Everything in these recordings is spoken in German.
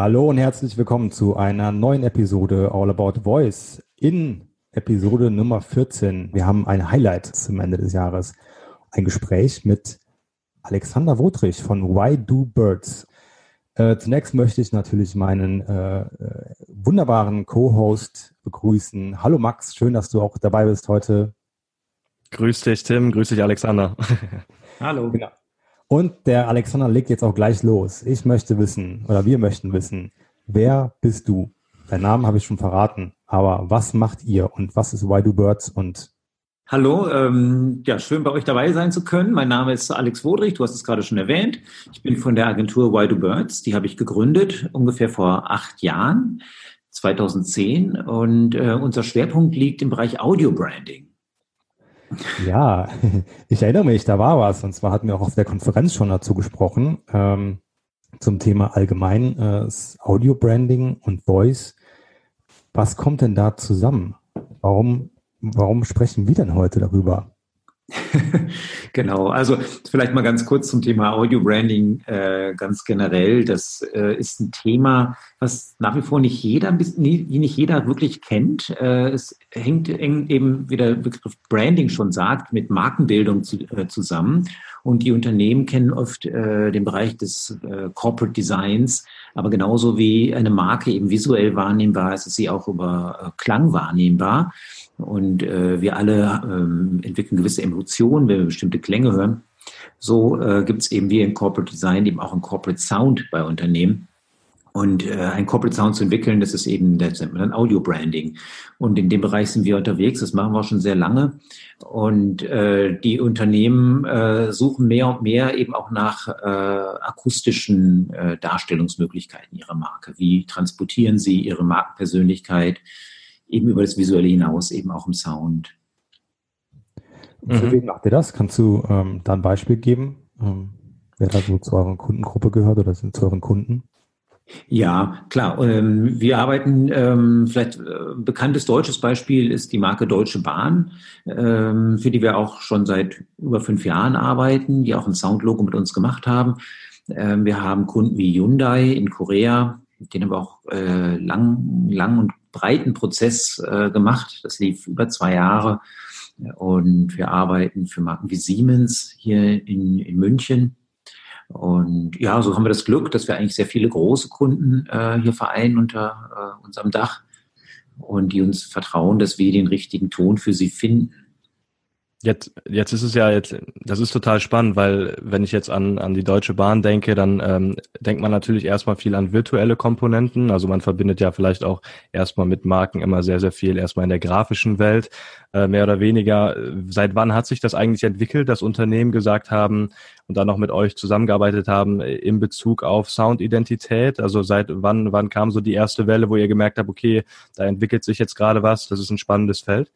Hallo und herzlich willkommen zu einer neuen Episode All About Voice in Episode Nummer 14. Wir haben ein Highlight zum Ende des Jahres. Ein Gespräch mit Alexander Wotrich von Why Do Birds. Äh, zunächst möchte ich natürlich meinen äh, äh, wunderbaren Co-Host begrüßen. Hallo Max, schön, dass du auch dabei bist heute. Grüß dich, Tim. Grüß dich, Alexander. Hallo. Genau. Und der Alexander legt jetzt auch gleich los. Ich möchte wissen, oder wir möchten wissen, wer bist du? Deinen Namen habe ich schon verraten, aber was macht ihr und was ist Why Do Birds und Hallo, ähm, ja, schön bei euch dabei sein zu können. Mein Name ist Alex Wodrich, du hast es gerade schon erwähnt. Ich bin von der Agentur Why Do Birds, die habe ich gegründet ungefähr vor acht Jahren, 2010. Und äh, unser Schwerpunkt liegt im Bereich Audio Branding. Ja, ich erinnere mich, da war was. Und zwar hatten wir auch auf der Konferenz schon dazu gesprochen, ähm, zum Thema allgemein äh, Audio Branding und Voice. Was kommt denn da zusammen? Warum Warum sprechen wir denn heute darüber? genau, also vielleicht mal ganz kurz zum Thema Audio Branding äh, ganz generell. Das äh, ist ein Thema, was nach wie vor nicht jeder, nicht jeder wirklich kennt. Äh, es hängt eben, wie der Begriff Branding schon sagt, mit Markenbildung zu, äh, zusammen. Und die Unternehmen kennen oft äh, den Bereich des äh, Corporate Designs, aber genauso wie eine Marke eben visuell wahrnehmbar ist, ist sie auch über Klang wahrnehmbar. Und äh, wir alle ähm, entwickeln gewisse Emotionen, wenn wir bestimmte Klänge hören. So äh, gibt es eben wie in Corporate Design eben auch ein Corporate Sound bei Unternehmen. Und äh, ein Corporate Sound zu entwickeln, das ist eben, das nennt man dann Audio Branding. Und in dem Bereich sind wir unterwegs, das machen wir auch schon sehr lange. Und äh, die Unternehmen äh, suchen mehr und mehr eben auch nach äh, akustischen äh, Darstellungsmöglichkeiten ihrer Marke. Wie transportieren sie ihre Markenpersönlichkeit? eben über das Visuelle hinaus, eben auch im Sound. Für mhm. wen macht ihr das? Kannst du ähm, da ein Beispiel geben, ähm, wer da so zu eurer Kundengruppe gehört oder sind zu euren Kunden? Ja, klar. Ähm, wir arbeiten, ähm, vielleicht äh, bekanntes deutsches Beispiel ist die Marke Deutsche Bahn, ähm, für die wir auch schon seit über fünf Jahren arbeiten, die auch ein Soundlogo mit uns gemacht haben. Wir haben Kunden wie Hyundai in Korea, den haben wir auch äh, lang, lang und breiten Prozess äh, gemacht. Das lief über zwei Jahre. Und wir arbeiten für Marken wie Siemens hier in, in München. Und ja, so haben wir das Glück, dass wir eigentlich sehr viele große Kunden äh, hier vereinen unter äh, unserem Dach und die uns vertrauen, dass wir den richtigen Ton für sie finden. Jetzt, jetzt ist es ja jetzt, das ist total spannend, weil wenn ich jetzt an, an die Deutsche Bahn denke, dann ähm, denkt man natürlich erstmal viel an virtuelle Komponenten. Also man verbindet ja vielleicht auch erstmal mit Marken immer sehr, sehr viel erstmal in der grafischen Welt, äh, mehr oder weniger. Seit wann hat sich das eigentlich entwickelt, dass Unternehmen gesagt haben und dann noch mit euch zusammengearbeitet haben in Bezug auf Soundidentität? Also seit wann, wann kam so die erste Welle, wo ihr gemerkt habt, okay, da entwickelt sich jetzt gerade was, das ist ein spannendes Feld?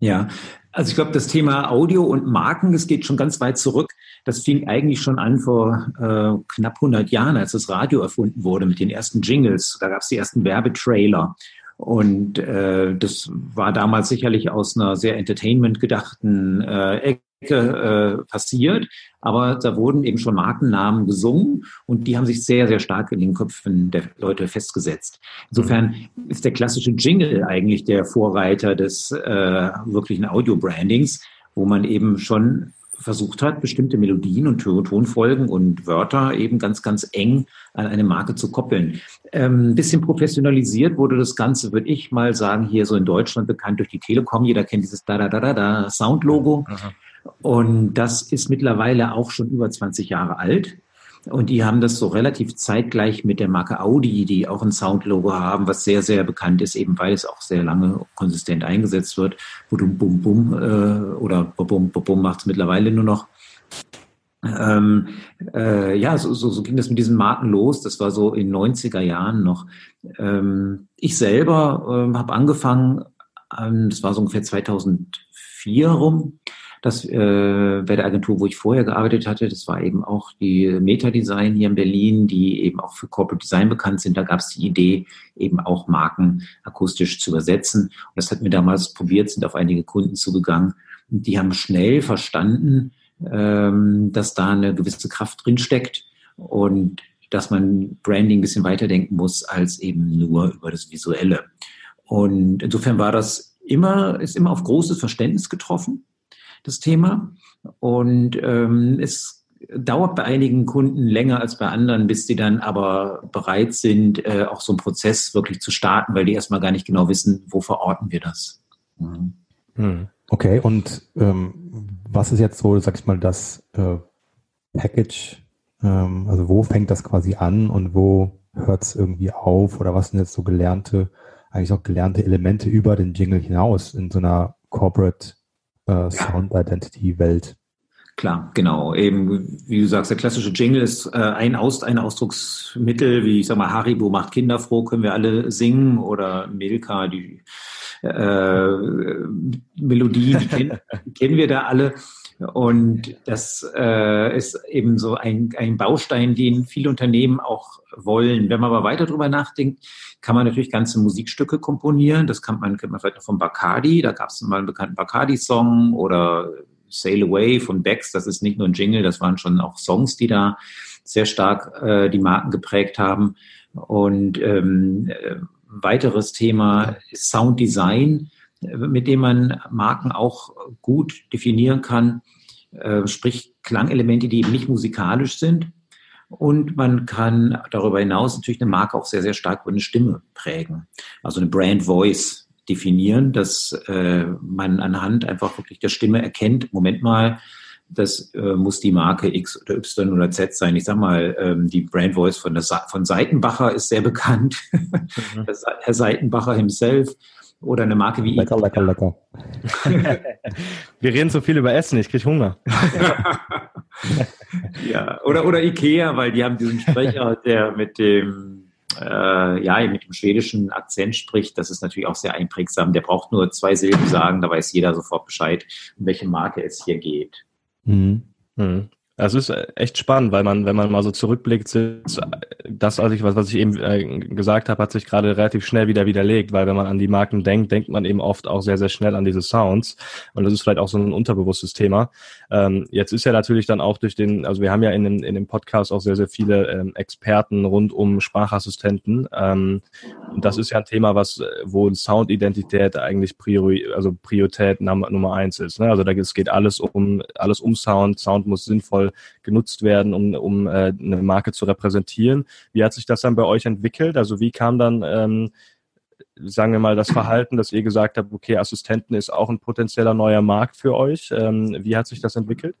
Ja, also ich glaube, das Thema Audio und Marken, das geht schon ganz weit zurück. Das fing eigentlich schon an vor äh, knapp 100 Jahren, als das Radio erfunden wurde mit den ersten Jingles. Da gab es die ersten Werbetrailer. Und äh, das war damals sicherlich aus einer sehr Entertainment gedachten äh, äh, passiert, aber da wurden eben schon Markennamen gesungen und die haben sich sehr, sehr stark in den Köpfen der Leute festgesetzt. Insofern ist der klassische Jingle eigentlich der Vorreiter des äh, wirklichen Audio-Brandings, wo man eben schon versucht hat, bestimmte Melodien und Tonfolgen und Wörter eben ganz, ganz eng an eine Marke zu koppeln. Ähm, ein bisschen professionalisiert wurde das Ganze, würde ich mal sagen, hier so in Deutschland bekannt durch die Telekom. Jeder kennt dieses Da-Da-Da-Da-Da Soundlogo. Und das ist mittlerweile auch schon über 20 Jahre alt. Und die haben das so relativ zeitgleich mit der Marke Audi, die auch ein Soundlogo haben, was sehr, sehr bekannt ist, eben weil es auch sehr lange konsistent eingesetzt wird. Bum, bum, bum, äh, oder bum, bum, bum macht es mittlerweile nur noch. Ähm, äh, ja, so, so, so ging das mit diesen Marken los. Das war so in 90er Jahren noch. Ähm, ich selber ähm, habe angefangen, ähm, das war so ungefähr 2004 rum, das äh, bei der Agentur, wo ich vorher gearbeitet hatte, das war eben auch die Meta Design hier in Berlin, die eben auch für Corporate Design bekannt sind. Da gab es die Idee, eben auch Marken akustisch zu übersetzen. Und das hatten wir damals probiert, sind auf einige Kunden zugegangen. Und die haben schnell verstanden, ähm, dass da eine gewisse Kraft drin steckt. Und dass man Branding ein bisschen weiterdenken muss als eben nur über das Visuelle. Und insofern war das immer, ist immer auf großes Verständnis getroffen, das Thema. Und ähm, es dauert bei einigen Kunden länger als bei anderen, bis die dann aber bereit sind, äh, auch so einen Prozess wirklich zu starten, weil die erstmal gar nicht genau wissen, wo verorten wir das. Mhm. Hm. Okay, und ähm, was ist jetzt so, sag ich mal, das äh, Package? Ähm, also wo fängt das quasi an und wo hört es irgendwie auf? Oder was sind jetzt so gelernte, eigentlich auch gelernte Elemente über den Jingle hinaus in so einer Corporate äh, Sound Identity Welt? Klar, genau. Eben, wie du sagst, der klassische Jingle ist äh, ein, Aus, ein Ausdrucksmittel, wie ich sag mal, Haribo macht Kinder froh, können wir alle singen oder Milka, die äh, Melodie, die, kenn, die kennen wir da alle. Und das äh, ist eben so ein, ein Baustein, den viele Unternehmen auch wollen. Wenn man aber weiter drüber nachdenkt, kann man natürlich ganze Musikstücke komponieren. Das kann man, kennt man vielleicht noch von Bacardi. Da gab es mal einen bekannten Bacardi-Song oder Sail Away von Bex. Das ist nicht nur ein Jingle, das waren schon auch Songs, die da sehr stark äh, die Marken geprägt haben. Und ähm, äh, weiteres Thema ist Sounddesign, mit dem man Marken auch gut definieren kann, äh, sprich Klangelemente, die eben nicht musikalisch sind. Und man kann darüber hinaus natürlich eine Marke auch sehr, sehr stark über eine Stimme prägen. Also eine Brand Voice definieren, dass äh, man anhand einfach wirklich der Stimme erkennt, Moment mal, das äh, muss die Marke X oder Y oder Z sein. Ich sag mal, ähm, die Brand Voice von, der Sa von Seitenbacher ist sehr bekannt. Mhm. Herr Seitenbacher himself. Oder eine Marke wie Lecker, lecker, lecker. Wir reden so viel über Essen, ich kriege Hunger. ja, oder, oder Ikea, weil die haben diesen Sprecher, der mit dem äh, ja, mit dem schwedischen Akzent spricht, das ist natürlich auch sehr einprägsam. Der braucht nur zwei Silben sagen, da weiß jeder sofort Bescheid, um welche Marke es hier geht. Mhm. Mhm. Es ist äh, echt spannend, weil man, wenn man mal so zurückblickt, das, also ich, was, was ich eben äh, gesagt habe, hat sich gerade relativ schnell wieder widerlegt, weil wenn man an die Marken denkt, denkt man eben oft auch sehr, sehr schnell an diese Sounds. Und das ist vielleicht auch so ein unterbewusstes Thema. Ähm, jetzt ist ja natürlich dann auch durch den, also wir haben ja in dem, in dem Podcast auch sehr, sehr viele ähm, Experten rund um Sprachassistenten. Ähm, und das ist ja ein Thema, was, wo Soundidentität eigentlich Priori, also Priorität Nummer, Nummer eins ist. Ne? Also da es geht alles um, alles um Sound. Sound muss sinnvoll sinnvoll genutzt werden, um, um äh, eine Marke zu repräsentieren. Wie hat sich das dann bei euch entwickelt? Also wie kam dann, ähm, sagen wir mal, das Verhalten, dass ihr gesagt habt, okay, Assistenten ist auch ein potenzieller neuer Markt für euch. Ähm, wie hat sich das entwickelt?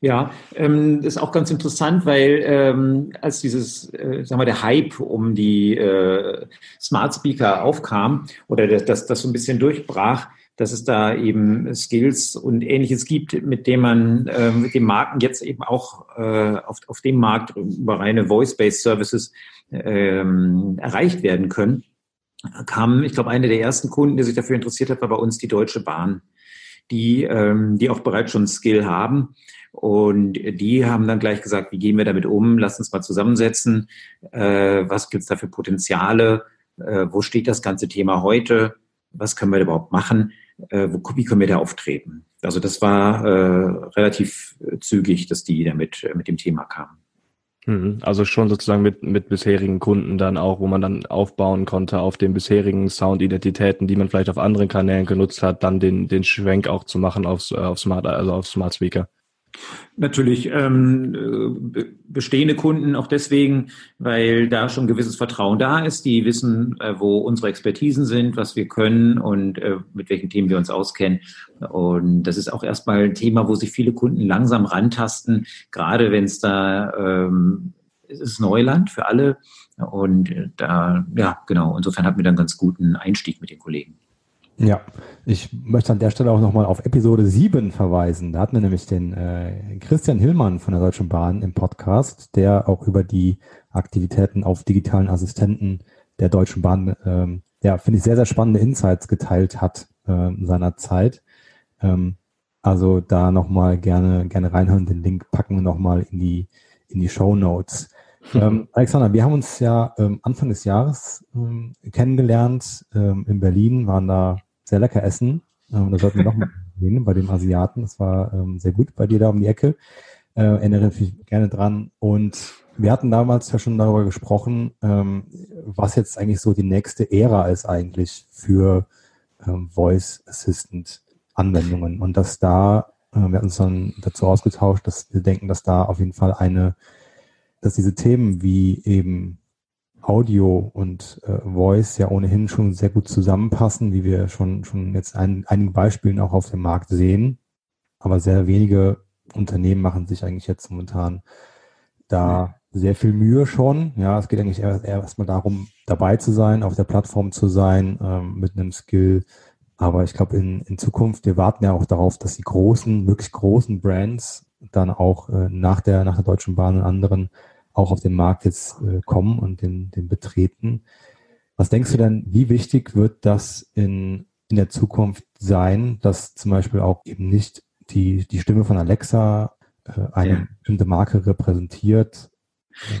Ja, ähm, ist auch ganz interessant, weil ähm, als dieses, äh, sagen wir, der Hype um die äh, Smart Speaker aufkam oder das, das, das so ein bisschen durchbrach, dass es da eben Skills und ähnliches gibt, mit dem man äh, mit den Marken jetzt eben auch äh, auf, auf dem Markt über reine Voice-Based Services ähm, erreicht werden können, kam, ich glaube, einer der ersten Kunden, der sich dafür interessiert hat, war bei uns die Deutsche Bahn, die, ähm, die auch bereits schon Skill haben. Und die haben dann gleich gesagt, wie gehen wir damit um? Lass uns mal zusammensetzen. Äh, was gibt's da für Potenziale? Äh, wo steht das ganze Thema heute? Was können wir überhaupt machen? äh, wo, wie können wir da auftreten? Also das war äh, relativ zügig, dass die damit äh, mit dem Thema kamen. Mhm. Also schon sozusagen mit, mit bisherigen Kunden dann auch, wo man dann aufbauen konnte auf den bisherigen Soundidentitäten, die man vielleicht auf anderen Kanälen genutzt hat, dann den, den Schwenk auch zu machen aufs, auf Smart, also auf Smart Speaker. Natürlich ähm, bestehende Kunden auch deswegen, weil da schon gewisses Vertrauen da ist. Die wissen, äh, wo unsere Expertisen sind, was wir können und äh, mit welchen Themen wir uns auskennen. Und das ist auch erstmal ein Thema, wo sich viele Kunden langsam rantasten, gerade wenn es da ähm, es ist Neuland für alle. Und da, ja, genau, insofern hatten wir dann ganz guten Einstieg mit den Kollegen. Ja, ich möchte an der Stelle auch nochmal auf Episode 7 verweisen. Da hatten wir nämlich den äh, Christian Hillmann von der Deutschen Bahn im Podcast, der auch über die Aktivitäten auf digitalen Assistenten der Deutschen Bahn, ähm, ja, finde ich sehr, sehr spannende Insights geteilt hat äh, seiner Zeit. Ähm, also da nochmal gerne, gerne reinhören. Den Link packen wir nochmal in die, in die Show Notes. Ähm, Alexander, wir haben uns ja ähm, Anfang des Jahres ähm, kennengelernt ähm, in Berlin, waren da sehr lecker essen. Ähm, da sollten wir noch mal gehen bei dem Asiaten. Das war ähm, sehr gut bei dir da um die Ecke. äh, erinnere mich gerne dran. Und wir hatten damals ja schon darüber gesprochen, ähm, was jetzt eigentlich so die nächste Ära ist eigentlich für ähm, Voice Assistant Anwendungen und dass da, äh, wir hatten uns dann dazu ausgetauscht, dass wir denken, dass da auf jeden Fall eine, dass diese Themen wie eben Audio und äh, Voice ja ohnehin schon sehr gut zusammenpassen, wie wir schon, schon jetzt ein, einigen Beispielen auch auf dem Markt sehen. Aber sehr wenige Unternehmen machen sich eigentlich jetzt momentan da sehr viel Mühe schon. Ja, es geht eigentlich erstmal darum, dabei zu sein, auf der Plattform zu sein, ähm, mit einem Skill. Aber ich glaube, in, in Zukunft, wir warten ja auch darauf, dass die großen, wirklich großen Brands dann auch äh, nach der, nach der Deutschen Bahn und anderen auch auf den Markt jetzt äh, kommen und den, den betreten. Was denkst du denn, wie wichtig wird das in, in der Zukunft sein, dass zum Beispiel auch eben nicht die, die Stimme von Alexa äh, eine ja. bestimmte Marke repräsentiert,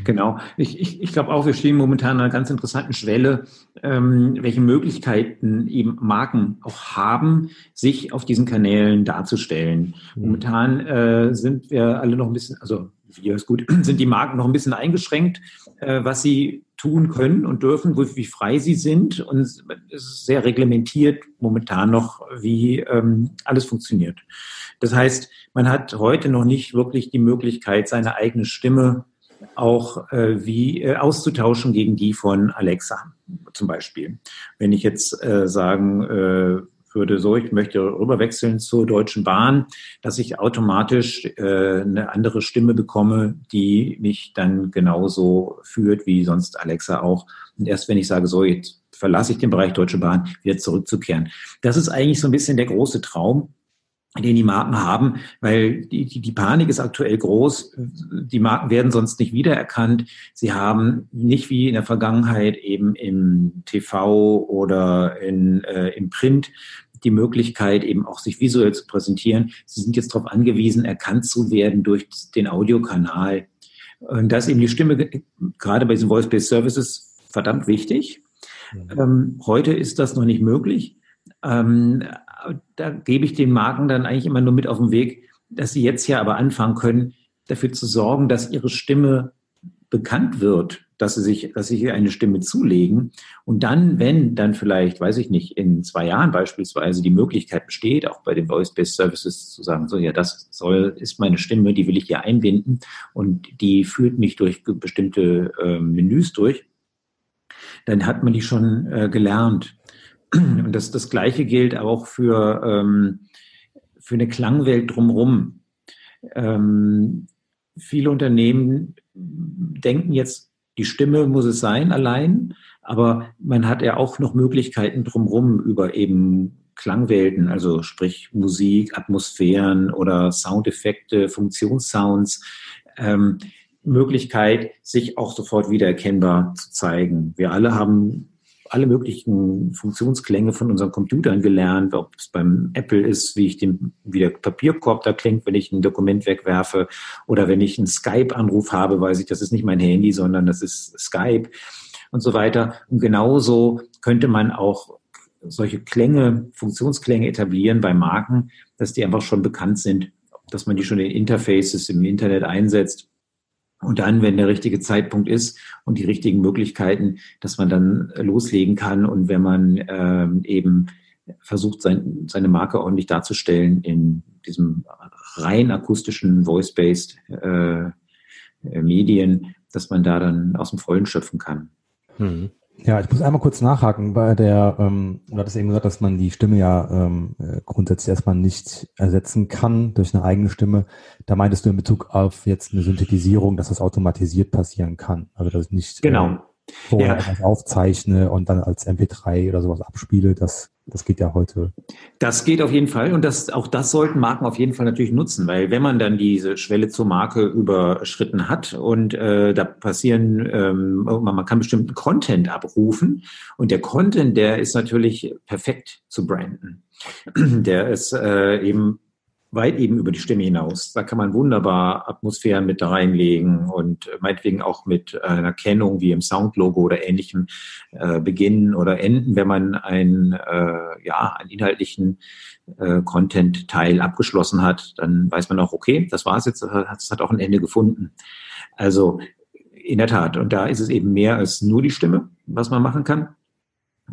Genau. Ich, ich, ich glaube auch, wir stehen momentan an einer ganz interessanten Schwelle, ähm, welche Möglichkeiten eben Marken auch haben, sich auf diesen Kanälen darzustellen. Mhm. Momentan äh, sind wir alle noch ein bisschen, also wir gut, sind die Marken noch ein bisschen eingeschränkt, äh, was sie tun können und dürfen, wie, wie frei sie sind. Und es ist sehr reglementiert momentan noch, wie ähm, alles funktioniert. Das heißt, man hat heute noch nicht wirklich die Möglichkeit, seine eigene Stimme auch äh, wie äh, auszutauschen gegen die von Alexa zum Beispiel. Wenn ich jetzt äh, sagen äh, würde, so, ich möchte rüberwechseln zur Deutschen Bahn, dass ich automatisch äh, eine andere Stimme bekomme, die mich dann genauso führt wie sonst Alexa auch. Und erst wenn ich sage, so, jetzt verlasse ich den Bereich Deutsche Bahn, wieder zurückzukehren. Das ist eigentlich so ein bisschen der große Traum, den die Marken haben, weil die, die, Panik ist aktuell groß. Die Marken werden sonst nicht wiedererkannt. Sie haben nicht wie in der Vergangenheit eben im TV oder in, äh, im Print die Möglichkeit, eben auch sich visuell zu präsentieren. Sie sind jetzt darauf angewiesen, erkannt zu werden durch den Audiokanal. Und da ist eben die Stimme, gerade bei diesen Voice-Based Services, verdammt wichtig. Mhm. Ähm, heute ist das noch nicht möglich. Ähm, da gebe ich den Marken dann eigentlich immer nur mit auf den Weg, dass sie jetzt ja aber anfangen können, dafür zu sorgen, dass ihre Stimme bekannt wird, dass sie sich, dass sie hier eine Stimme zulegen. Und dann, wenn dann vielleicht, weiß ich nicht, in zwei Jahren beispielsweise die Möglichkeit besteht, auch bei den Voice-Based Services zu sagen, so, ja, das soll, ist meine Stimme, die will ich hier einbinden und die führt mich durch bestimmte äh, Menüs durch, dann hat man die schon äh, gelernt. Und das, das Gleiche gilt auch für, ähm, für eine Klangwelt drumherum. Ähm, viele Unternehmen denken jetzt, die Stimme muss es sein allein, aber man hat ja auch noch Möglichkeiten drumherum über eben Klangwelten, also sprich Musik, Atmosphären oder Soundeffekte, Funktionssounds, ähm, Möglichkeit, sich auch sofort wiedererkennbar zu zeigen. Wir alle haben alle möglichen Funktionsklänge von unseren Computern gelernt, ob es beim Apple ist, wie ich den, wie der Papierkorb da klingt, wenn ich ein Dokument wegwerfe oder wenn ich einen Skype-Anruf habe, weiß ich, das ist nicht mein Handy, sondern das ist Skype und so weiter. Und genauso könnte man auch solche Klänge, Funktionsklänge etablieren bei Marken, dass die einfach schon bekannt sind, dass man die schon in Interfaces im Internet einsetzt und dann, wenn der richtige Zeitpunkt ist und die richtigen Möglichkeiten, dass man dann loslegen kann und wenn man ähm, eben versucht, sein, seine Marke ordentlich darzustellen in diesem rein akustischen Voice-Based äh, Medien, dass man da dann aus dem Vollen schöpfen kann. Mhm. Ja, ich muss einmal kurz nachhaken bei der, ähm, du hattest eben gesagt, dass man die Stimme ja ähm, äh, grundsätzlich erstmal nicht ersetzen kann durch eine eigene Stimme. Da meintest du in Bezug auf jetzt eine Synthetisierung, dass das automatisiert passieren kann. Also dass ich nicht genau. Äh, vorher ja. aufzeichne und dann als MP3 oder sowas abspiele. Das das geht ja heute. Das geht auf jeden Fall und das, auch das sollten Marken auf jeden Fall natürlich nutzen, weil wenn man dann diese Schwelle zur Marke überschritten hat und äh, da passieren, ähm, man kann bestimmten Content abrufen und der Content, der ist natürlich perfekt zu branden. Der ist äh, eben weit eben über die Stimme hinaus. Da kann man wunderbar Atmosphären mit reinlegen und meinetwegen auch mit einer Kennung wie im Soundlogo oder ähnlichem äh, beginnen oder enden, wenn man ein, äh, ja, einen inhaltlichen äh, Content-Teil abgeschlossen hat, dann weiß man auch, okay, das war es jetzt, es hat auch ein Ende gefunden. Also in der Tat, und da ist es eben mehr als nur die Stimme, was man machen kann.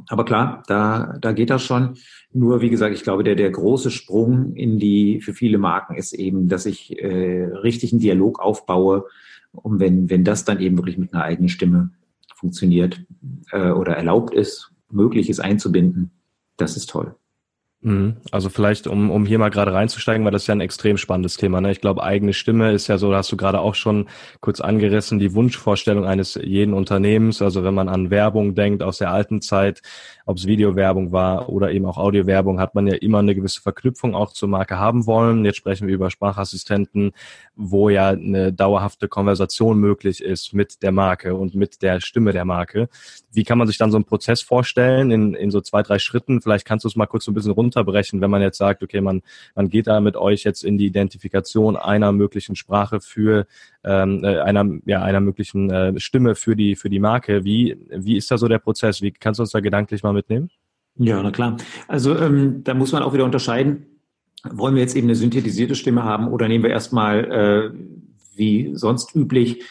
Aber klar, da, da geht das schon. Nur, wie gesagt, ich glaube, der, der große Sprung in die, für viele Marken ist eben, dass ich äh, richtig einen Dialog aufbaue. Und wenn, wenn das dann eben wirklich mit einer eigenen Stimme funktioniert äh, oder erlaubt ist, möglich ist einzubinden, das ist toll. Mhm. Also vielleicht, um, um hier mal gerade reinzusteigen, weil das ist ja ein extrem spannendes Thema. Ne? Ich glaube, eigene Stimme ist ja so, da hast du gerade auch schon kurz angerissen, die Wunschvorstellung eines jeden Unternehmens. Also wenn man an Werbung denkt aus der alten Zeit, ob es Videowerbung war oder eben auch Audiowerbung, hat man ja immer eine gewisse Verknüpfung auch zur Marke haben wollen. Jetzt sprechen wir über Sprachassistenten, wo ja eine dauerhafte Konversation möglich ist mit der Marke und mit der Stimme der Marke. Wie kann man sich dann so einen Prozess vorstellen in, in so zwei, drei Schritten? Vielleicht kannst du es mal kurz so ein bisschen runterbrechen, wenn man jetzt sagt, okay, man, man geht da mit euch jetzt in die Identifikation einer möglichen Sprache für ähm, äh, einer, ja, einer möglichen äh, Stimme für die, für die Marke. Wie, wie ist da so der Prozess? Wie kannst du uns da gedanklich mal mitnehmen? Ja, na klar. Also ähm, da muss man auch wieder unterscheiden. Wollen wir jetzt eben eine synthetisierte Stimme haben oder nehmen wir erstmal äh, wie sonst üblich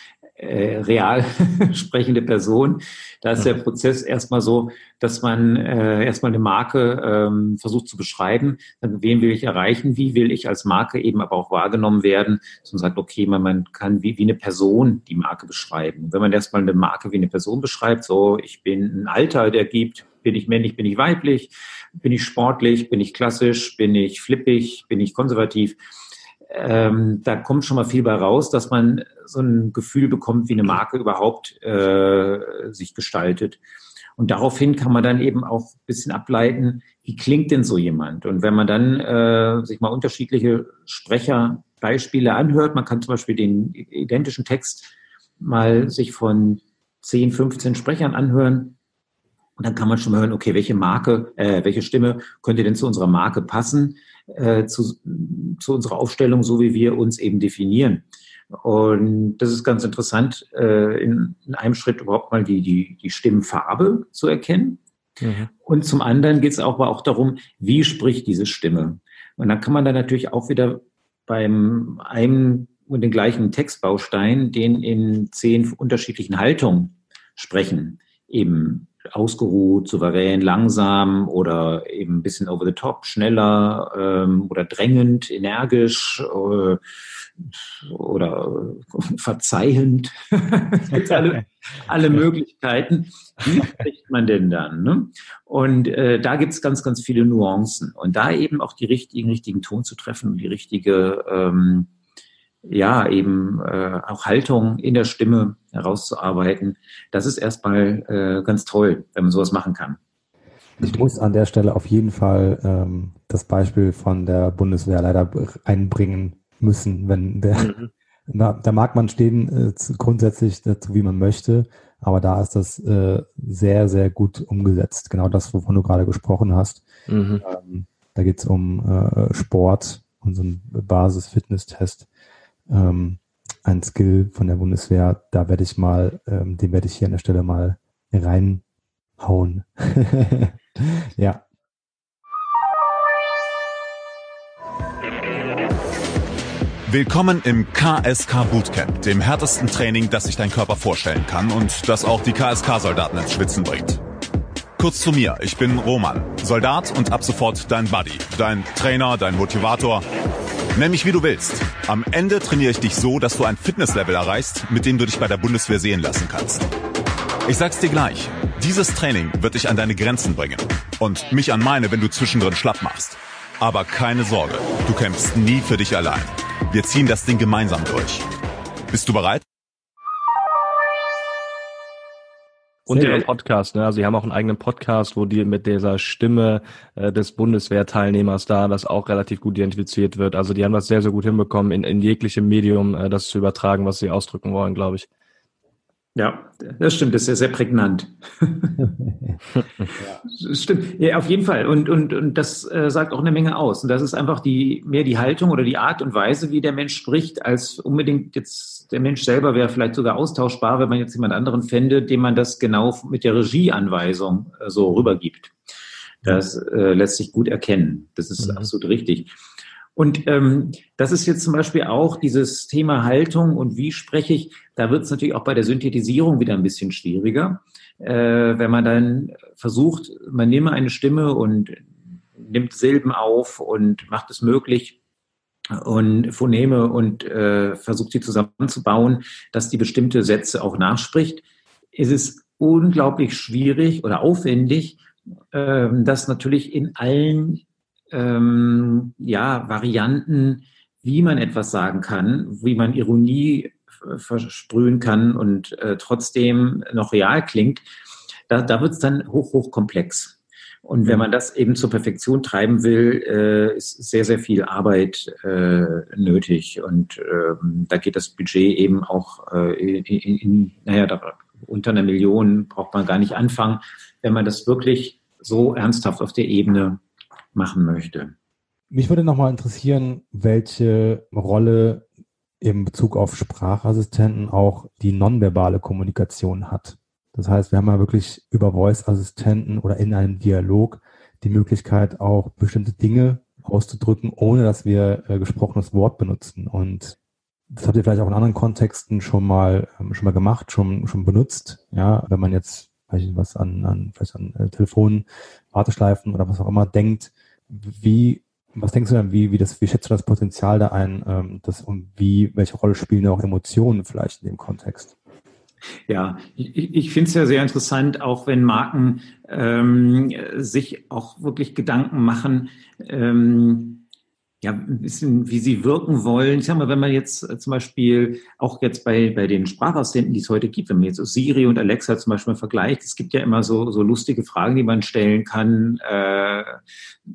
äh, real sprechende Person. Da ist der Prozess erstmal so, dass man äh, erstmal eine Marke ähm, versucht zu beschreiben. Dann, wen will ich erreichen? Wie will ich als Marke eben aber auch wahrgenommen werden? Dass man sagt, okay, man, man kann wie, wie eine Person die Marke beschreiben. Wenn man erstmal eine Marke wie eine Person beschreibt, so ich bin ein Alter, der gibt, bin ich männlich, bin ich weiblich, bin ich sportlich, bin ich klassisch, bin ich flippig, bin ich konservativ, ähm, da kommt schon mal viel bei raus, dass man so ein Gefühl bekommt, wie eine Marke überhaupt äh, sich gestaltet. Und daraufhin kann man dann eben auch ein bisschen ableiten, wie klingt denn so jemand? Und wenn man dann äh, sich mal unterschiedliche Sprecherbeispiele anhört, man kann zum Beispiel den identischen Text mal sich von 10, 15 Sprechern anhören, und dann kann man schon mal hören, okay, welche Marke, äh, welche Stimme könnte denn zu unserer Marke passen? Äh, zu, zu unserer Aufstellung, so wie wir uns eben definieren. Und das ist ganz interessant, äh, in, in, einem Schritt überhaupt mal die, die, die Stimmfarbe zu erkennen. Mhm. Und zum anderen geht es auch, aber auch darum, wie spricht diese Stimme. Und dann kann man dann natürlich auch wieder beim einem und den gleichen Textbaustein, den in zehn unterschiedlichen Haltungen sprechen, eben ausgeruht, souverän, langsam oder eben ein bisschen over the top, schneller ähm, oder drängend, energisch äh, oder verzeihend. es gibt alle, alle Möglichkeiten. Wie spricht man denn dann? Ne? Und äh, da gibt es ganz, ganz viele Nuancen. Und da eben auch die richtigen, richtigen Ton zu treffen und die richtige ähm, ja, eben äh, auch Haltung in der Stimme herauszuarbeiten, das ist erstmal äh, ganz toll, wenn man sowas machen kann. Ich muss an der Stelle auf jeden Fall ähm, das Beispiel von der Bundeswehr leider einbringen müssen, wenn der, mhm. na, da mag man stehen äh, grundsätzlich dazu, wie man möchte, aber da ist das äh, sehr, sehr gut umgesetzt. Genau das, wovon du gerade gesprochen hast. Mhm. Ähm, da geht es um äh, Sport und so einen Basis-Fitness-Test ähm, ein Skill von der Bundeswehr. Da werde ich mal, ähm, den werde ich hier an der Stelle mal reinhauen. ja. Willkommen im KSK Bootcamp, dem härtesten Training, das sich dein Körper vorstellen kann und das auch die KSK-Soldaten ins Schwitzen bringt. Kurz zu mir, ich bin Roman, Soldat und ab sofort dein Buddy, dein Trainer, dein Motivator Nenn mich wie du willst. Am Ende trainiere ich dich so, dass du ein Fitnesslevel erreichst, mit dem du dich bei der Bundeswehr sehen lassen kannst. Ich sag's dir gleich. Dieses Training wird dich an deine Grenzen bringen. Und mich an meine, wenn du zwischendrin schlapp machst. Aber keine Sorge, du kämpfst nie für dich allein. Wir ziehen das Ding gemeinsam durch. Bist du bereit? Und ihren Podcast, ne? Also sie haben auch einen eigenen Podcast, wo die mit dieser Stimme äh, des Bundeswehrteilnehmers da, das auch relativ gut identifiziert wird. Also die haben das sehr, sehr gut hinbekommen, in, in jeglichem Medium äh, das zu übertragen, was sie ausdrücken wollen, glaube ich. Ja, das stimmt, das ist ja sehr prägnant. ja. Stimmt, ja, auf jeden Fall. Und, und, und das äh, sagt auch eine Menge aus. Und das ist einfach die, mehr die Haltung oder die Art und Weise, wie der Mensch spricht, als unbedingt jetzt der Mensch selber wäre vielleicht sogar austauschbar, wenn man jetzt jemand anderen fände, dem man das genau mit der Regieanweisung äh, so rübergibt. Das äh, lässt sich gut erkennen. Das ist mhm. absolut richtig. Und ähm, das ist jetzt zum Beispiel auch dieses Thema Haltung und wie spreche ich. Da wird es natürlich auch bei der Synthetisierung wieder ein bisschen schwieriger, äh, wenn man dann versucht, man nehme eine Stimme und nimmt Silben auf und macht es möglich und Phoneme und äh, versucht sie zusammenzubauen, dass die bestimmte Sätze auch nachspricht. Es ist unglaublich schwierig oder aufwendig, äh, das natürlich in allen ähm, ja, Varianten, wie man etwas sagen kann, wie man Ironie versprühen kann und äh, trotzdem noch real klingt, da, da wird es dann hoch, hoch komplex. Und wenn man das eben zur Perfektion treiben will, äh, ist sehr, sehr viel Arbeit äh, nötig. Und ähm, da geht das Budget eben auch äh, in, in, naja, da, unter einer Million braucht man gar nicht anfangen, wenn man das wirklich so ernsthaft auf der Ebene machen möchte. Mich würde nochmal interessieren, welche Rolle in Bezug auf Sprachassistenten auch die nonverbale Kommunikation hat. Das heißt, wir haben ja wirklich über Voice-Assistenten oder in einem Dialog die Möglichkeit, auch bestimmte Dinge auszudrücken, ohne dass wir äh, gesprochenes Wort benutzen. Und das habt ihr vielleicht auch in anderen Kontexten schon mal ähm, schon mal gemacht, schon schon benutzt. Ja, wenn man jetzt weiß ich, was an, an vielleicht an äh, Telefonen, Warteschleifen oder was auch immer denkt, wie, was denkst du denn, wie, wie das, wie schätzt du das Potenzial da ein, ähm, das, und wie, welche Rolle spielen auch Emotionen vielleicht in dem Kontext? Ja, ich, ich finde es ja sehr interessant, auch wenn Marken ähm, sich auch wirklich Gedanken machen, ähm, ja, ein bisschen, wie sie wirken wollen. Ich sag mal, wenn man jetzt äh, zum Beispiel auch jetzt bei, bei den Sprachassistenten, die es heute gibt, wenn man jetzt so Siri und Alexa zum Beispiel vergleicht, es gibt ja immer so, so lustige Fragen, die man stellen kann, äh,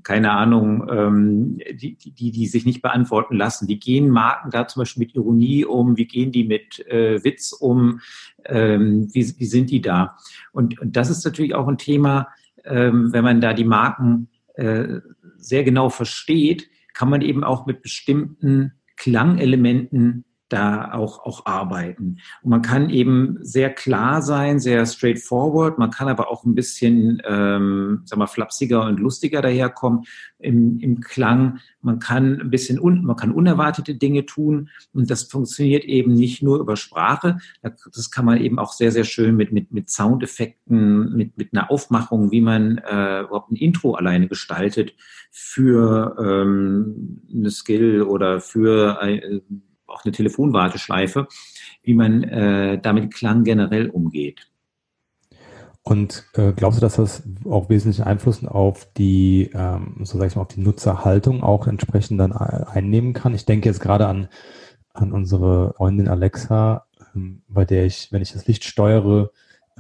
keine Ahnung, ähm, die, die, die sich nicht beantworten lassen. Wie gehen Marken da zum Beispiel mit Ironie um? Wie gehen die mit äh, Witz um? Ähm, wie, wie sind die da? Und, und das ist natürlich auch ein Thema, ähm, wenn man da die Marken äh, sehr genau versteht, kann man eben auch mit bestimmten Klangelementen da auch, auch arbeiten. Und man kann eben sehr klar sein, sehr straightforward. Man kann aber auch ein bisschen, ähm, sag mal, flapsiger und lustiger daherkommen im, im Klang. Man kann ein bisschen, un, man kann unerwartete Dinge tun. Und das funktioniert eben nicht nur über Sprache. Das kann man eben auch sehr, sehr schön mit, mit, mit Soundeffekten, mit, mit einer Aufmachung, wie man äh, überhaupt ein Intro alleine gestaltet für ähm, eine Skill oder für ein, auch eine Telefonwarteschleife, wie man äh, damit Klang generell umgeht. Und äh, glaubst du, dass das auch wesentlichen Einfluss auf die, ähm, so sag ich mal, auf die Nutzerhaltung auch entsprechend dann einnehmen kann? Ich denke jetzt gerade an, an unsere Freundin Alexa, ähm, bei der ich, wenn ich das Licht steuere,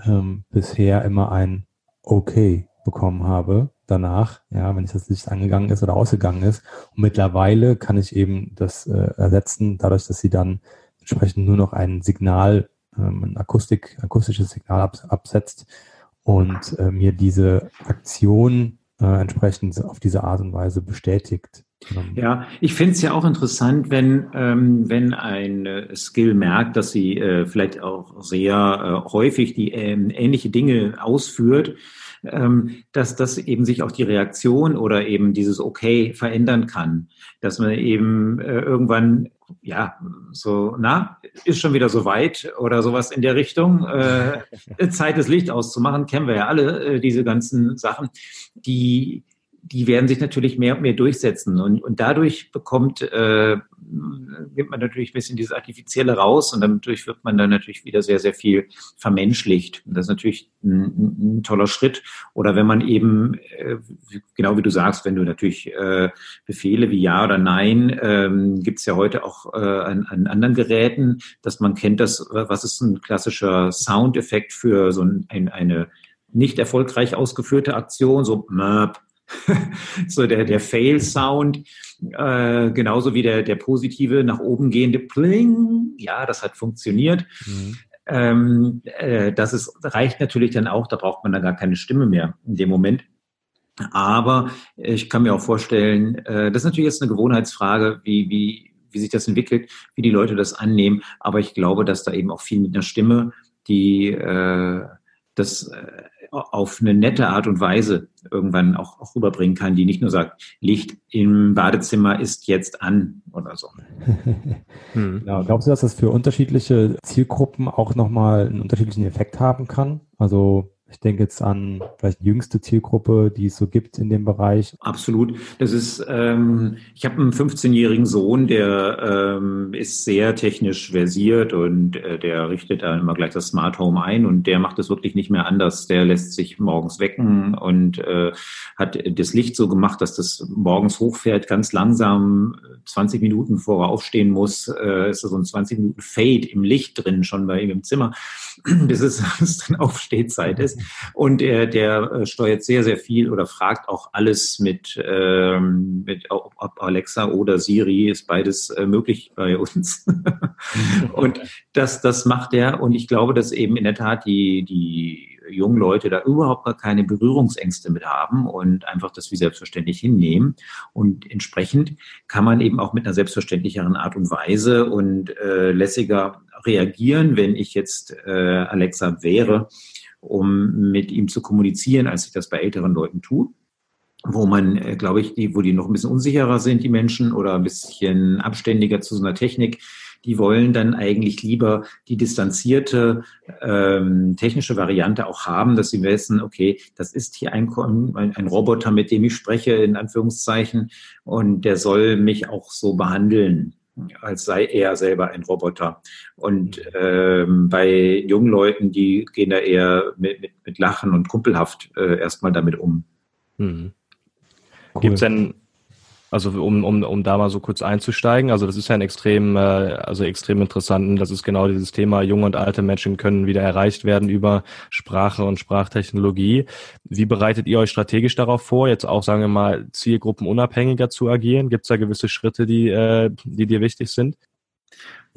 ähm, bisher immer ein Okay bekommen habe danach, ja, wenn das Licht angegangen ist oder ausgegangen ist. Und mittlerweile kann ich eben das äh, ersetzen, dadurch, dass sie dann entsprechend nur noch ein Signal, ähm, ein Akustik, akustisches Signal ab, absetzt und äh, mir diese Aktion äh, entsprechend auf diese Art und Weise bestätigt. Ja, ich finde es ja auch interessant, wenn, ähm, wenn ein äh, Skill merkt, dass sie äh, vielleicht auch sehr äh, häufig die ähm, ähnliche Dinge ausführt, ähm, dass das eben sich auch die Reaktion oder eben dieses Okay verändern kann. Dass man eben äh, irgendwann, ja, so, na, ist schon wieder so weit oder sowas in der Richtung. Äh, Zeit, das Licht auszumachen, kennen wir ja alle, äh, diese ganzen Sachen, die die werden sich natürlich mehr und mehr durchsetzen. Und, und dadurch bekommt, äh, nimmt man natürlich ein bisschen dieses Artifizielle raus und dadurch wird man dann natürlich wieder sehr, sehr viel vermenschlicht. Und das ist natürlich ein, ein toller Schritt. Oder wenn man eben, äh, genau wie du sagst, wenn du natürlich äh, Befehle wie Ja oder Nein, ähm, gibt es ja heute auch äh, an, an anderen Geräten, dass man kennt, das, was ist ein klassischer Soundeffekt für so ein, eine nicht erfolgreich ausgeführte Aktion, so Möp, so der, der Fail-Sound, äh, genauso wie der, der positive nach oben gehende Pling. Ja, das hat funktioniert. Mhm. Ähm, äh, das ist, reicht natürlich dann auch, da braucht man dann gar keine Stimme mehr in dem Moment. Aber ich kann mir auch vorstellen, äh, das ist natürlich jetzt eine Gewohnheitsfrage, wie, wie, wie sich das entwickelt, wie die Leute das annehmen. Aber ich glaube, dass da eben auch viel mit einer Stimme, die äh, das äh, auf eine nette Art und Weise irgendwann auch, auch rüberbringen kann, die nicht nur sagt, Licht im Badezimmer ist jetzt an oder so. hm. ja, glaubst du, dass das für unterschiedliche Zielgruppen auch nochmal einen unterschiedlichen Effekt haben kann? Also ich denke jetzt an vielleicht die jüngste Zielgruppe, die es so gibt in dem Bereich. Absolut. Das ist, ähm, ich habe einen 15-jährigen Sohn, der ähm, ist sehr technisch versiert und äh, der richtet da immer gleich das Smart Home ein und der macht es wirklich nicht mehr anders. Der lässt sich morgens wecken und äh, hat das Licht so gemacht, dass das morgens hochfährt, ganz langsam, 20 Minuten bevor er aufstehen muss, äh, ist da so ein 20 Minuten Fade im Licht drin, schon bei ihm im Zimmer, bis es dann Aufstehzeit ist. Und er, der äh, steuert sehr, sehr viel oder fragt auch alles mit, ähm, mit ob Alexa oder Siri ist beides äh, möglich bei uns. und das, das macht er. Und ich glaube, dass eben in der Tat die, die jungen Leute da überhaupt gar keine Berührungsängste mit haben und einfach das wie selbstverständlich hinnehmen. Und entsprechend kann man eben auch mit einer selbstverständlicheren Art und Weise und äh, lässiger reagieren, wenn ich jetzt äh, Alexa wäre um mit ihm zu kommunizieren, als ich das bei älteren Leuten tue wo man, äh, glaube ich, die, wo die noch ein bisschen unsicherer sind, die Menschen, oder ein bisschen abständiger zu so einer Technik, die wollen dann eigentlich lieber die distanzierte ähm, technische Variante auch haben, dass sie wissen, okay, das ist hier ein, ein, ein Roboter, mit dem ich spreche, in Anführungszeichen, und der soll mich auch so behandeln als sei er selber ein Roboter. Und ähm, bei jungen Leuten, die gehen da eher mit, mit, mit Lachen und kumpelhaft äh, erstmal damit um. Hm. Cool. Gibt es denn also um, um, um da mal so kurz einzusteigen, also das ist ja ein extrem, äh, also extrem interessant. Das ist genau dieses Thema, junge und alte Menschen können wieder erreicht werden über Sprache und Sprachtechnologie. Wie bereitet ihr euch strategisch darauf vor, jetzt auch, sagen wir mal, zielgruppenunabhängiger zu agieren? Gibt es da gewisse Schritte, die, äh, die dir wichtig sind?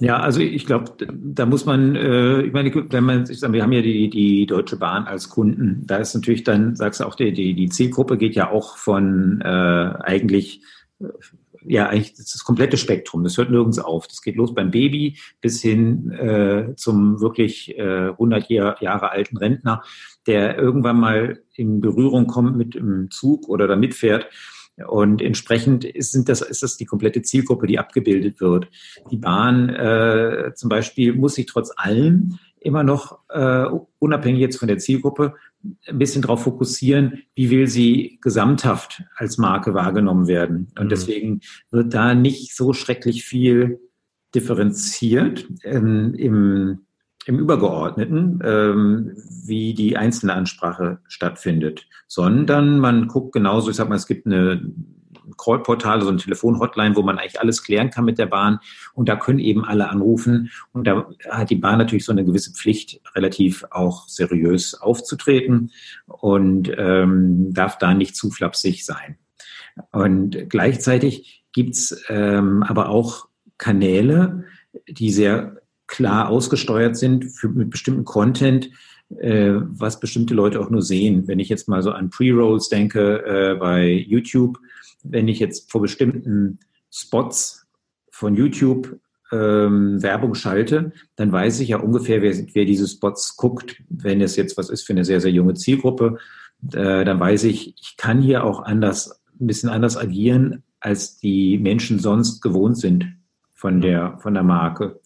Ja, also ich glaube, da muss man, äh, ich meine, wenn man, ich sage, wir haben ja die, die Deutsche Bahn als Kunden, da ist natürlich dann, sagst du auch, die, die, die Zielgruppe geht ja auch von äh, eigentlich ja, eigentlich das komplette Spektrum. Das hört nirgends auf. Das geht los beim Baby bis hin äh, zum wirklich äh, 100 Jahr, Jahre alten Rentner, der irgendwann mal in Berührung kommt mit dem Zug oder da mitfährt. Und entsprechend ist, sind das, ist das die komplette Zielgruppe, die abgebildet wird. Die Bahn äh, zum Beispiel muss sich trotz allem immer noch, äh, unabhängig jetzt von der Zielgruppe, ein bisschen darauf fokussieren, wie will sie gesamthaft als Marke wahrgenommen werden. Und mhm. deswegen wird da nicht so schrecklich viel differenziert ähm, im, im Übergeordneten, ähm, wie die einzelne Ansprache stattfindet, sondern man guckt genauso, ich sag mal, es gibt eine Callportal, so eine Telefonhotline, wo man eigentlich alles klären kann mit der Bahn. Und da können eben alle anrufen. Und da hat die Bahn natürlich so eine gewisse Pflicht, relativ auch seriös aufzutreten und ähm, darf da nicht zu flapsig sein. Und gleichzeitig gibt's ähm, aber auch Kanäle, die sehr klar ausgesteuert sind für, mit bestimmten Content, äh, was bestimmte Leute auch nur sehen. Wenn ich jetzt mal so an Pre-Rolls denke äh, bei YouTube, wenn ich jetzt vor bestimmten Spots von YouTube ähm, Werbung schalte, dann weiß ich ja ungefähr, wer, wer diese Spots guckt. Wenn es jetzt was ist für eine sehr, sehr junge Zielgruppe, äh, dann weiß ich, ich kann hier auch anders, ein bisschen anders agieren, als die Menschen sonst gewohnt sind von der, von der Marke.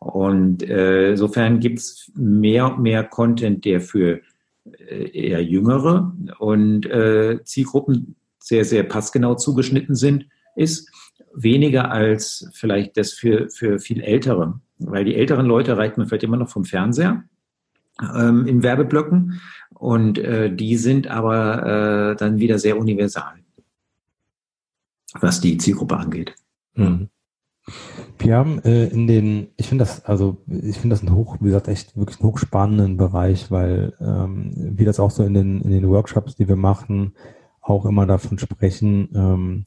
Und äh, insofern gibt es mehr und mehr Content, der für äh, eher jüngere und äh, Zielgruppen sehr, sehr passgenau zugeschnitten sind, ist weniger als vielleicht das für, für viel Ältere. Weil die älteren Leute reicht man vielleicht immer noch vom Fernseher ähm, in Werbeblöcken und äh, die sind aber äh, dann wieder sehr universal, was die Zielgruppe angeht. Mhm. Wir haben äh, in den, ich finde das, also ich finde das ein hoch, wie gesagt, echt wirklich einen hochspannenden Bereich, weil ähm, wir das auch so in den, in den Workshops, die wir machen, auch immer davon sprechen, ähm,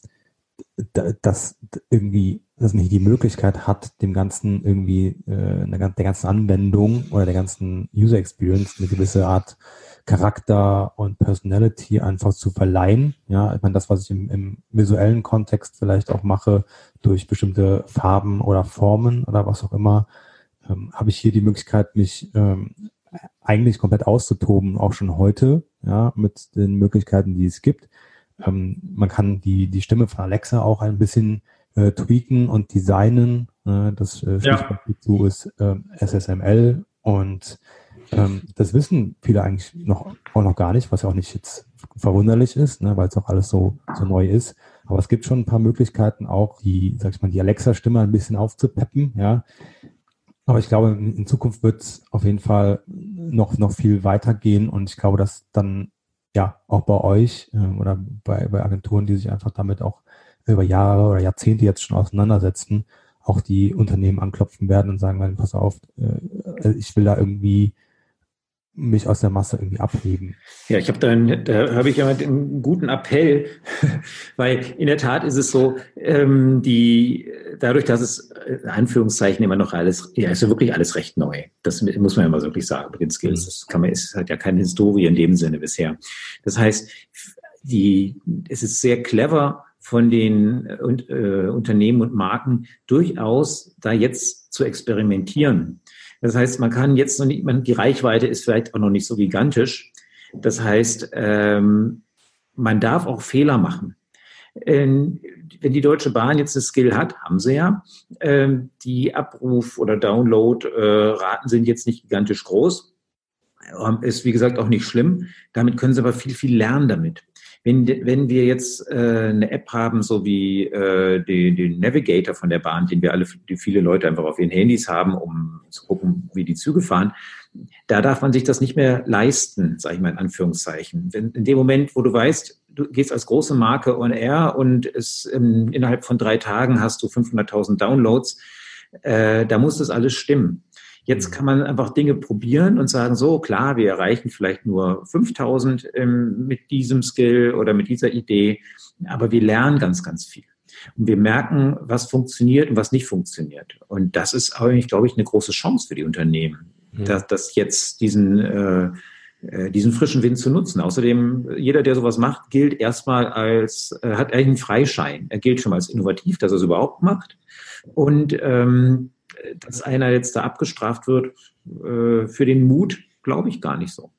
dass irgendwie das nicht die Möglichkeit hat, dem Ganzen irgendwie, äh, der ganzen Anwendung oder der ganzen User Experience eine gewisse Art Charakter und Personality einfach zu verleihen. Ja, ich meine, das, was ich im, im visuellen Kontext vielleicht auch mache, durch bestimmte Farben oder Formen oder was auch immer, ähm, habe ich hier die Möglichkeit, mich ähm, eigentlich komplett auszutoben, auch schon heute, ja, mit den Möglichkeiten, die es gibt. Ähm, man kann die, die Stimme von Alexa auch ein bisschen äh, tweaken und designen. Äh, das äh, Stichwort ja. dazu ist äh, SSML und ähm, das wissen viele eigentlich noch, auch noch gar nicht, was ja auch nicht jetzt verwunderlich ist, ne, weil es auch alles so, so neu ist. Aber es gibt schon ein paar Möglichkeiten auch, die, sag ich mal, die Alexa-Stimme ein bisschen aufzupeppen, ja. Aber ich glaube, in Zukunft wird es auf jeden Fall noch, noch viel weitergehen. Und ich glaube, dass dann ja auch bei euch äh, oder bei, bei Agenturen, die sich einfach damit auch über Jahre oder Jahrzehnte jetzt schon auseinandersetzen, auch die Unternehmen anklopfen werden und sagen, pass auf, äh, ich will da irgendwie mich aus der Masse irgendwie abheben. Ja, ich habe da, da habe ich ja einen guten Appell, weil in der Tat ist es so, ähm, die dadurch, dass es in Anführungszeichen immer noch alles, ja, ist ja wirklich alles recht neu. Das muss man ja mal wirklich sagen mit den Skills. Mhm. Das kann man, ist halt ja keine Historie in dem Sinne bisher. Das heißt, die, es ist sehr clever von den äh, Unternehmen und Marken durchaus da jetzt zu experimentieren das heißt, man kann jetzt noch nicht, man, die Reichweite ist vielleicht auch noch nicht so gigantisch. Das heißt, ähm, man darf auch Fehler machen. Ähm, wenn die Deutsche Bahn jetzt eine Skill hat, haben sie ja, ähm, die Abruf- oder Download-Raten sind jetzt nicht gigantisch groß. Ähm, ist, wie gesagt, auch nicht schlimm. Damit können sie aber viel, viel lernen damit. Wenn, wenn wir jetzt äh, eine App haben, so wie äh, den, den Navigator von der Bahn, den wir alle, die viele Leute einfach auf ihren Handys haben, um zu gucken, wie die Züge fahren, da darf man sich das nicht mehr leisten, sage ich mal in Anführungszeichen. Wenn, in dem Moment, wo du weißt, du gehst als große Marke on air und es ähm, innerhalb von drei Tagen hast du 500.000 Downloads, äh, da muss das alles stimmen. Jetzt mhm. kann man einfach Dinge probieren und sagen, so klar, wir erreichen vielleicht nur 5000 ähm, mit diesem Skill oder mit dieser Idee, aber wir lernen ganz, ganz viel. Und wir merken, was funktioniert und was nicht funktioniert. Und das ist eigentlich, glaube ich, eine große Chance für die Unternehmen, mhm. dass, dass jetzt diesen, äh, äh, diesen frischen Wind zu nutzen. Außerdem, jeder, der sowas macht, gilt erstmal als, äh, hat eigentlich einen Freischein. Er gilt schon mal als innovativ, dass er es überhaupt macht. Und ähm, dass einer jetzt da abgestraft wird äh, für den Mut, glaube ich gar nicht so.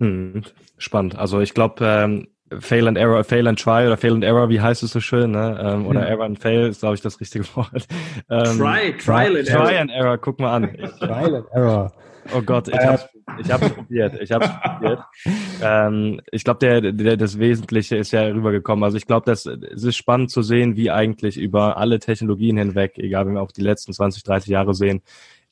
Hm, spannend. Also ich glaube, ähm, Fail and Error, Fail and Try oder Fail and Error, wie heißt es so schön, ne? Ähm, oder hm. Error and Fail ist, glaube ich, das richtige Wort. Ähm, try, Trial and Error. Try and Error, guck mal an. trial and Error. Oh Gott, ich habe ich hab's probiert. Ich hab's probiert. Ähm, ich glaube, der, der, das Wesentliche ist ja rübergekommen. Also ich glaube, es ist spannend zu sehen, wie eigentlich über alle Technologien hinweg, egal wenn wir auch die letzten 20, 30 Jahre sehen,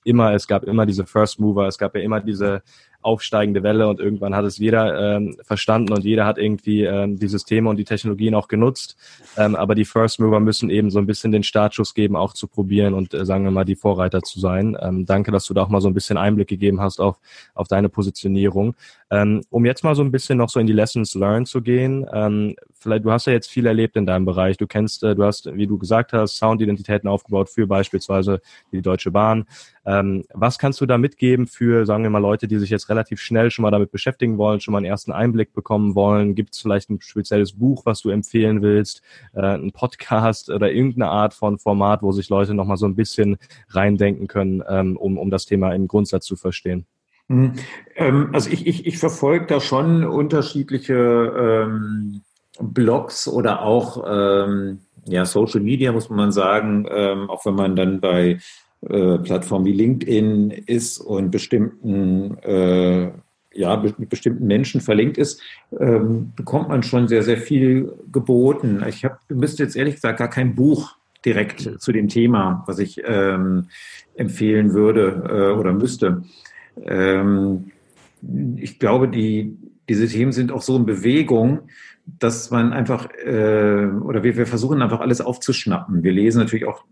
immer, es gab immer diese First Mover, es gab ja immer diese aufsteigende Welle und irgendwann hat es jeder ähm, verstanden und jeder hat irgendwie ähm, die Systeme und die Technologien auch genutzt. Ähm, aber die First Mover müssen eben so ein bisschen den Startschuss geben, auch zu probieren und äh, sagen wir mal die Vorreiter zu sein. Ähm, danke, dass du da auch mal so ein bisschen Einblick gegeben hast auf, auf deine Positionierung. Ähm, um jetzt mal so ein bisschen noch so in die Lessons learned zu gehen, ähm, vielleicht, du hast ja jetzt viel erlebt in deinem Bereich. Du kennst, äh, du hast, wie du gesagt hast, Soundidentitäten aufgebaut für beispielsweise die Deutsche Bahn. Ähm, was kannst du da mitgeben für, sagen wir mal, Leute, die sich jetzt relativ schnell schon mal damit beschäftigen wollen, schon mal einen ersten Einblick bekommen wollen? Gibt es vielleicht ein spezielles Buch, was du empfehlen willst, äh, ein Podcast oder irgendeine Art von Format, wo sich Leute nochmal so ein bisschen reindenken können, ähm, um, um das Thema im Grundsatz zu verstehen? Mhm. Ähm, also ich, ich, ich verfolge da schon unterschiedliche ähm, Blogs oder auch ähm, ja, Social Media, muss man sagen, ähm, auch wenn man dann bei äh, Plattformen wie LinkedIn ist und bestimmten äh, ja, mit bestimmten Menschen verlinkt ist, ähm, bekommt man schon sehr, sehr viel geboten. Ich habe, müsste jetzt ehrlich gesagt gar kein Buch direkt zu dem Thema, was ich ähm, empfehlen würde äh, oder müsste. Ähm, ich glaube, die, diese Themen sind auch so in Bewegung, dass man einfach, äh, oder wir, wir versuchen einfach alles aufzuschnappen. Wir lesen natürlich auch,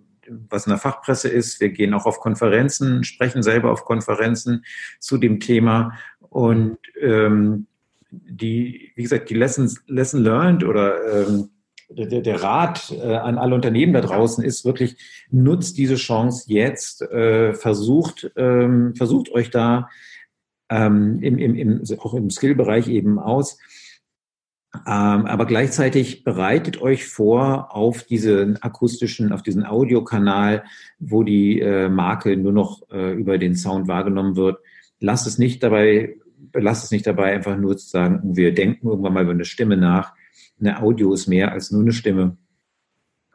was in der Fachpresse ist. Wir gehen auch auf Konferenzen, sprechen selber auf Konferenzen zu dem Thema. Und ähm, die, wie gesagt, die Lessons, Lesson learned oder ähm, der, der Rat äh, an alle Unternehmen da draußen ist wirklich, nutzt diese Chance jetzt, äh, versucht, ähm, versucht euch da ähm, im, im, im, auch im Skill-Bereich eben aus. Ähm, aber gleichzeitig bereitet euch vor auf diesen akustischen, auf diesen Audiokanal, wo die äh, Marke nur noch äh, über den Sound wahrgenommen wird. Lasst es nicht dabei, lasst es nicht dabei, einfach nur zu sagen, wir denken irgendwann mal über eine Stimme nach. Eine Audio ist mehr als nur eine Stimme.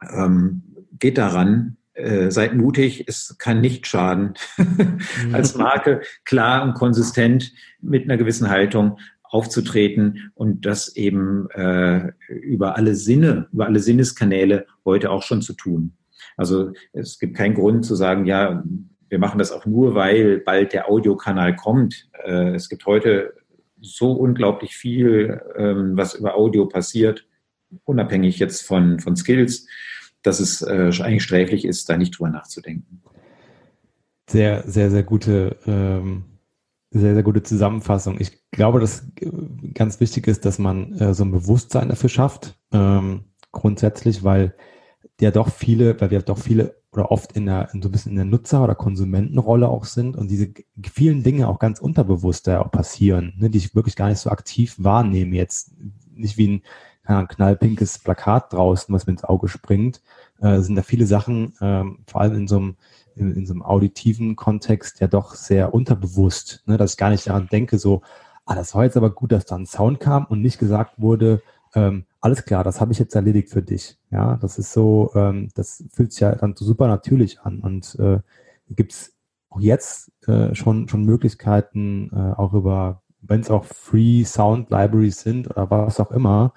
Ähm, geht daran, äh, seid mutig, es kann nicht schaden. Als Marke klar und konsistent mit einer gewissen Haltung aufzutreten und das eben äh, über alle Sinne, über alle Sinneskanäle heute auch schon zu tun. Also es gibt keinen Grund zu sagen, ja, wir machen das auch nur, weil bald der Audiokanal kommt. Äh, es gibt heute so unglaublich viel, ähm, was über Audio passiert, unabhängig jetzt von, von Skills dass es äh, eigentlich sträflich ist, da nicht drüber nachzudenken. Sehr, sehr, sehr gute, ähm, sehr, sehr gute Zusammenfassung. Ich glaube, dass ganz wichtig ist, dass man äh, so ein Bewusstsein dafür schafft, ähm, grundsätzlich, weil ja doch viele, weil wir doch viele oder oft in der, so ein bisschen in der Nutzer- oder Konsumentenrolle auch sind und diese vielen Dinge auch ganz unterbewusst auch passieren, ne, die ich wirklich gar nicht so aktiv wahrnehme. Jetzt nicht wie ein ein knallpinkes Plakat draußen, was mir ins Auge springt, äh, sind da viele Sachen, ähm, vor allem in so einem in, in, so einem auditiven Kontext ja doch sehr unterbewusst, ne, dass ich gar nicht daran denke, so, ah, das war jetzt aber gut, dass da ein Sound kam und nicht gesagt wurde, ähm, alles klar, das habe ich jetzt erledigt für dich. Ja, das ist so, ähm, das fühlt sich ja dann so super natürlich an und äh, gibt es auch jetzt äh, schon schon Möglichkeiten, äh, auch über, wenn es auch Free Sound Libraries sind oder was auch immer,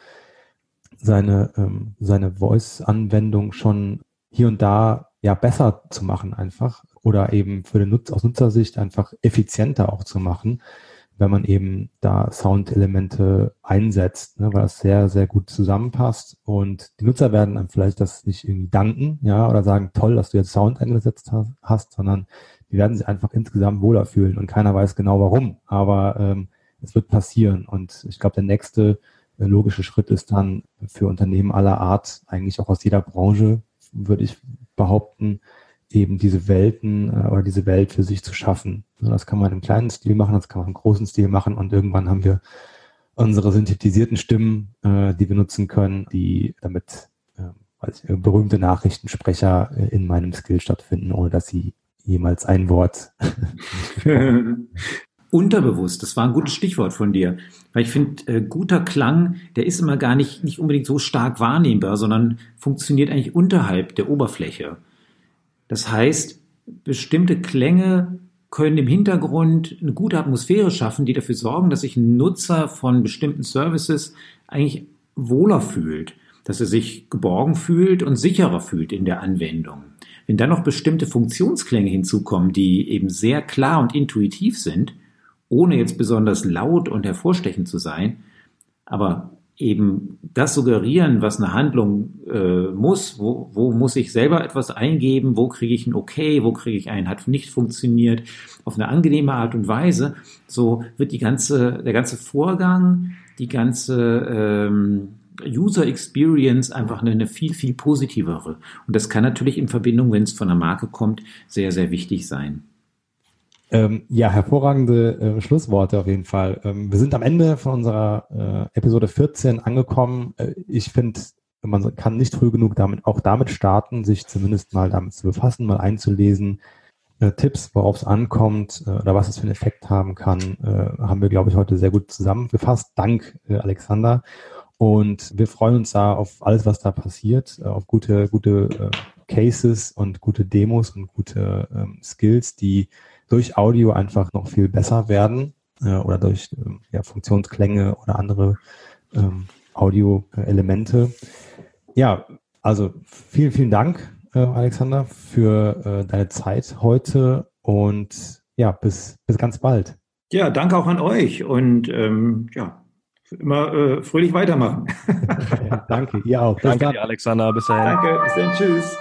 seine, ähm, seine Voice-Anwendung schon hier und da ja besser zu machen einfach oder eben für den Nutzer aus Nutzersicht einfach effizienter auch zu machen, wenn man eben da Sound-Elemente einsetzt, ne, weil das sehr, sehr gut zusammenpasst. Und die Nutzer werden dann vielleicht das nicht irgendwie danken, ja, oder sagen, toll, dass du jetzt Sound eingesetzt hast, sondern die werden sich einfach insgesamt wohler fühlen und keiner weiß genau warum, aber ähm, es wird passieren. Und ich glaube, der nächste der logische Schritt ist dann für Unternehmen aller Art, eigentlich auch aus jeder Branche, würde ich behaupten, eben diese Welten äh, oder diese Welt für sich zu schaffen. Das kann man im kleinen Stil machen, das kann man im großen Stil machen und irgendwann haben wir unsere synthetisierten Stimmen, äh, die wir nutzen können, die damit äh, berühmte Nachrichtensprecher in meinem Skill stattfinden, ohne dass sie jemals ein Wort Unterbewusst, das war ein gutes Stichwort von dir. Weil ich finde, äh, guter Klang, der ist immer gar nicht, nicht unbedingt so stark wahrnehmbar, sondern funktioniert eigentlich unterhalb der Oberfläche. Das heißt, bestimmte Klänge können im Hintergrund eine gute Atmosphäre schaffen, die dafür sorgen, dass sich ein Nutzer von bestimmten Services eigentlich wohler fühlt, dass er sich geborgen fühlt und sicherer fühlt in der Anwendung. Wenn dann noch bestimmte Funktionsklänge hinzukommen, die eben sehr klar und intuitiv sind, ohne jetzt besonders laut und hervorstechend zu sein, aber eben das suggerieren, was eine Handlung äh, muss, wo, wo muss ich selber etwas eingeben, wo kriege ich ein Okay, wo kriege ich ein hat nicht funktioniert, auf eine angenehme Art und Weise, so wird die ganze, der ganze Vorgang, die ganze ähm, User Experience einfach eine, eine viel, viel positivere. Und das kann natürlich in Verbindung, wenn es von der Marke kommt, sehr, sehr wichtig sein. Ähm, ja, hervorragende äh, Schlussworte auf jeden Fall. Ähm, wir sind am Ende von unserer äh, Episode 14 angekommen. Äh, ich finde, man kann nicht früh genug damit auch damit starten, sich zumindest mal damit zu befassen, mal einzulesen. Äh, Tipps, worauf es ankommt äh, oder was es für einen Effekt haben kann, äh, haben wir, glaube ich, heute sehr gut zusammengefasst. Dank, Alexander. Und wir freuen uns da auf alles, was da passiert, auf gute, gute Cases und gute Demos und gute ähm, Skills, die durch Audio einfach noch viel besser werden äh, oder durch äh, ja, Funktionsklänge oder andere ähm, Audio-Elemente. Ja, also vielen, vielen Dank, äh, Alexander, für äh, deine Zeit heute und ja, bis, bis ganz bald. Ja, danke auch an euch und ähm, ja, immer äh, fröhlich weitermachen. danke, ihr auch. Danke, Alexander. Bis dahin. Danke, bis dann. Tschüss.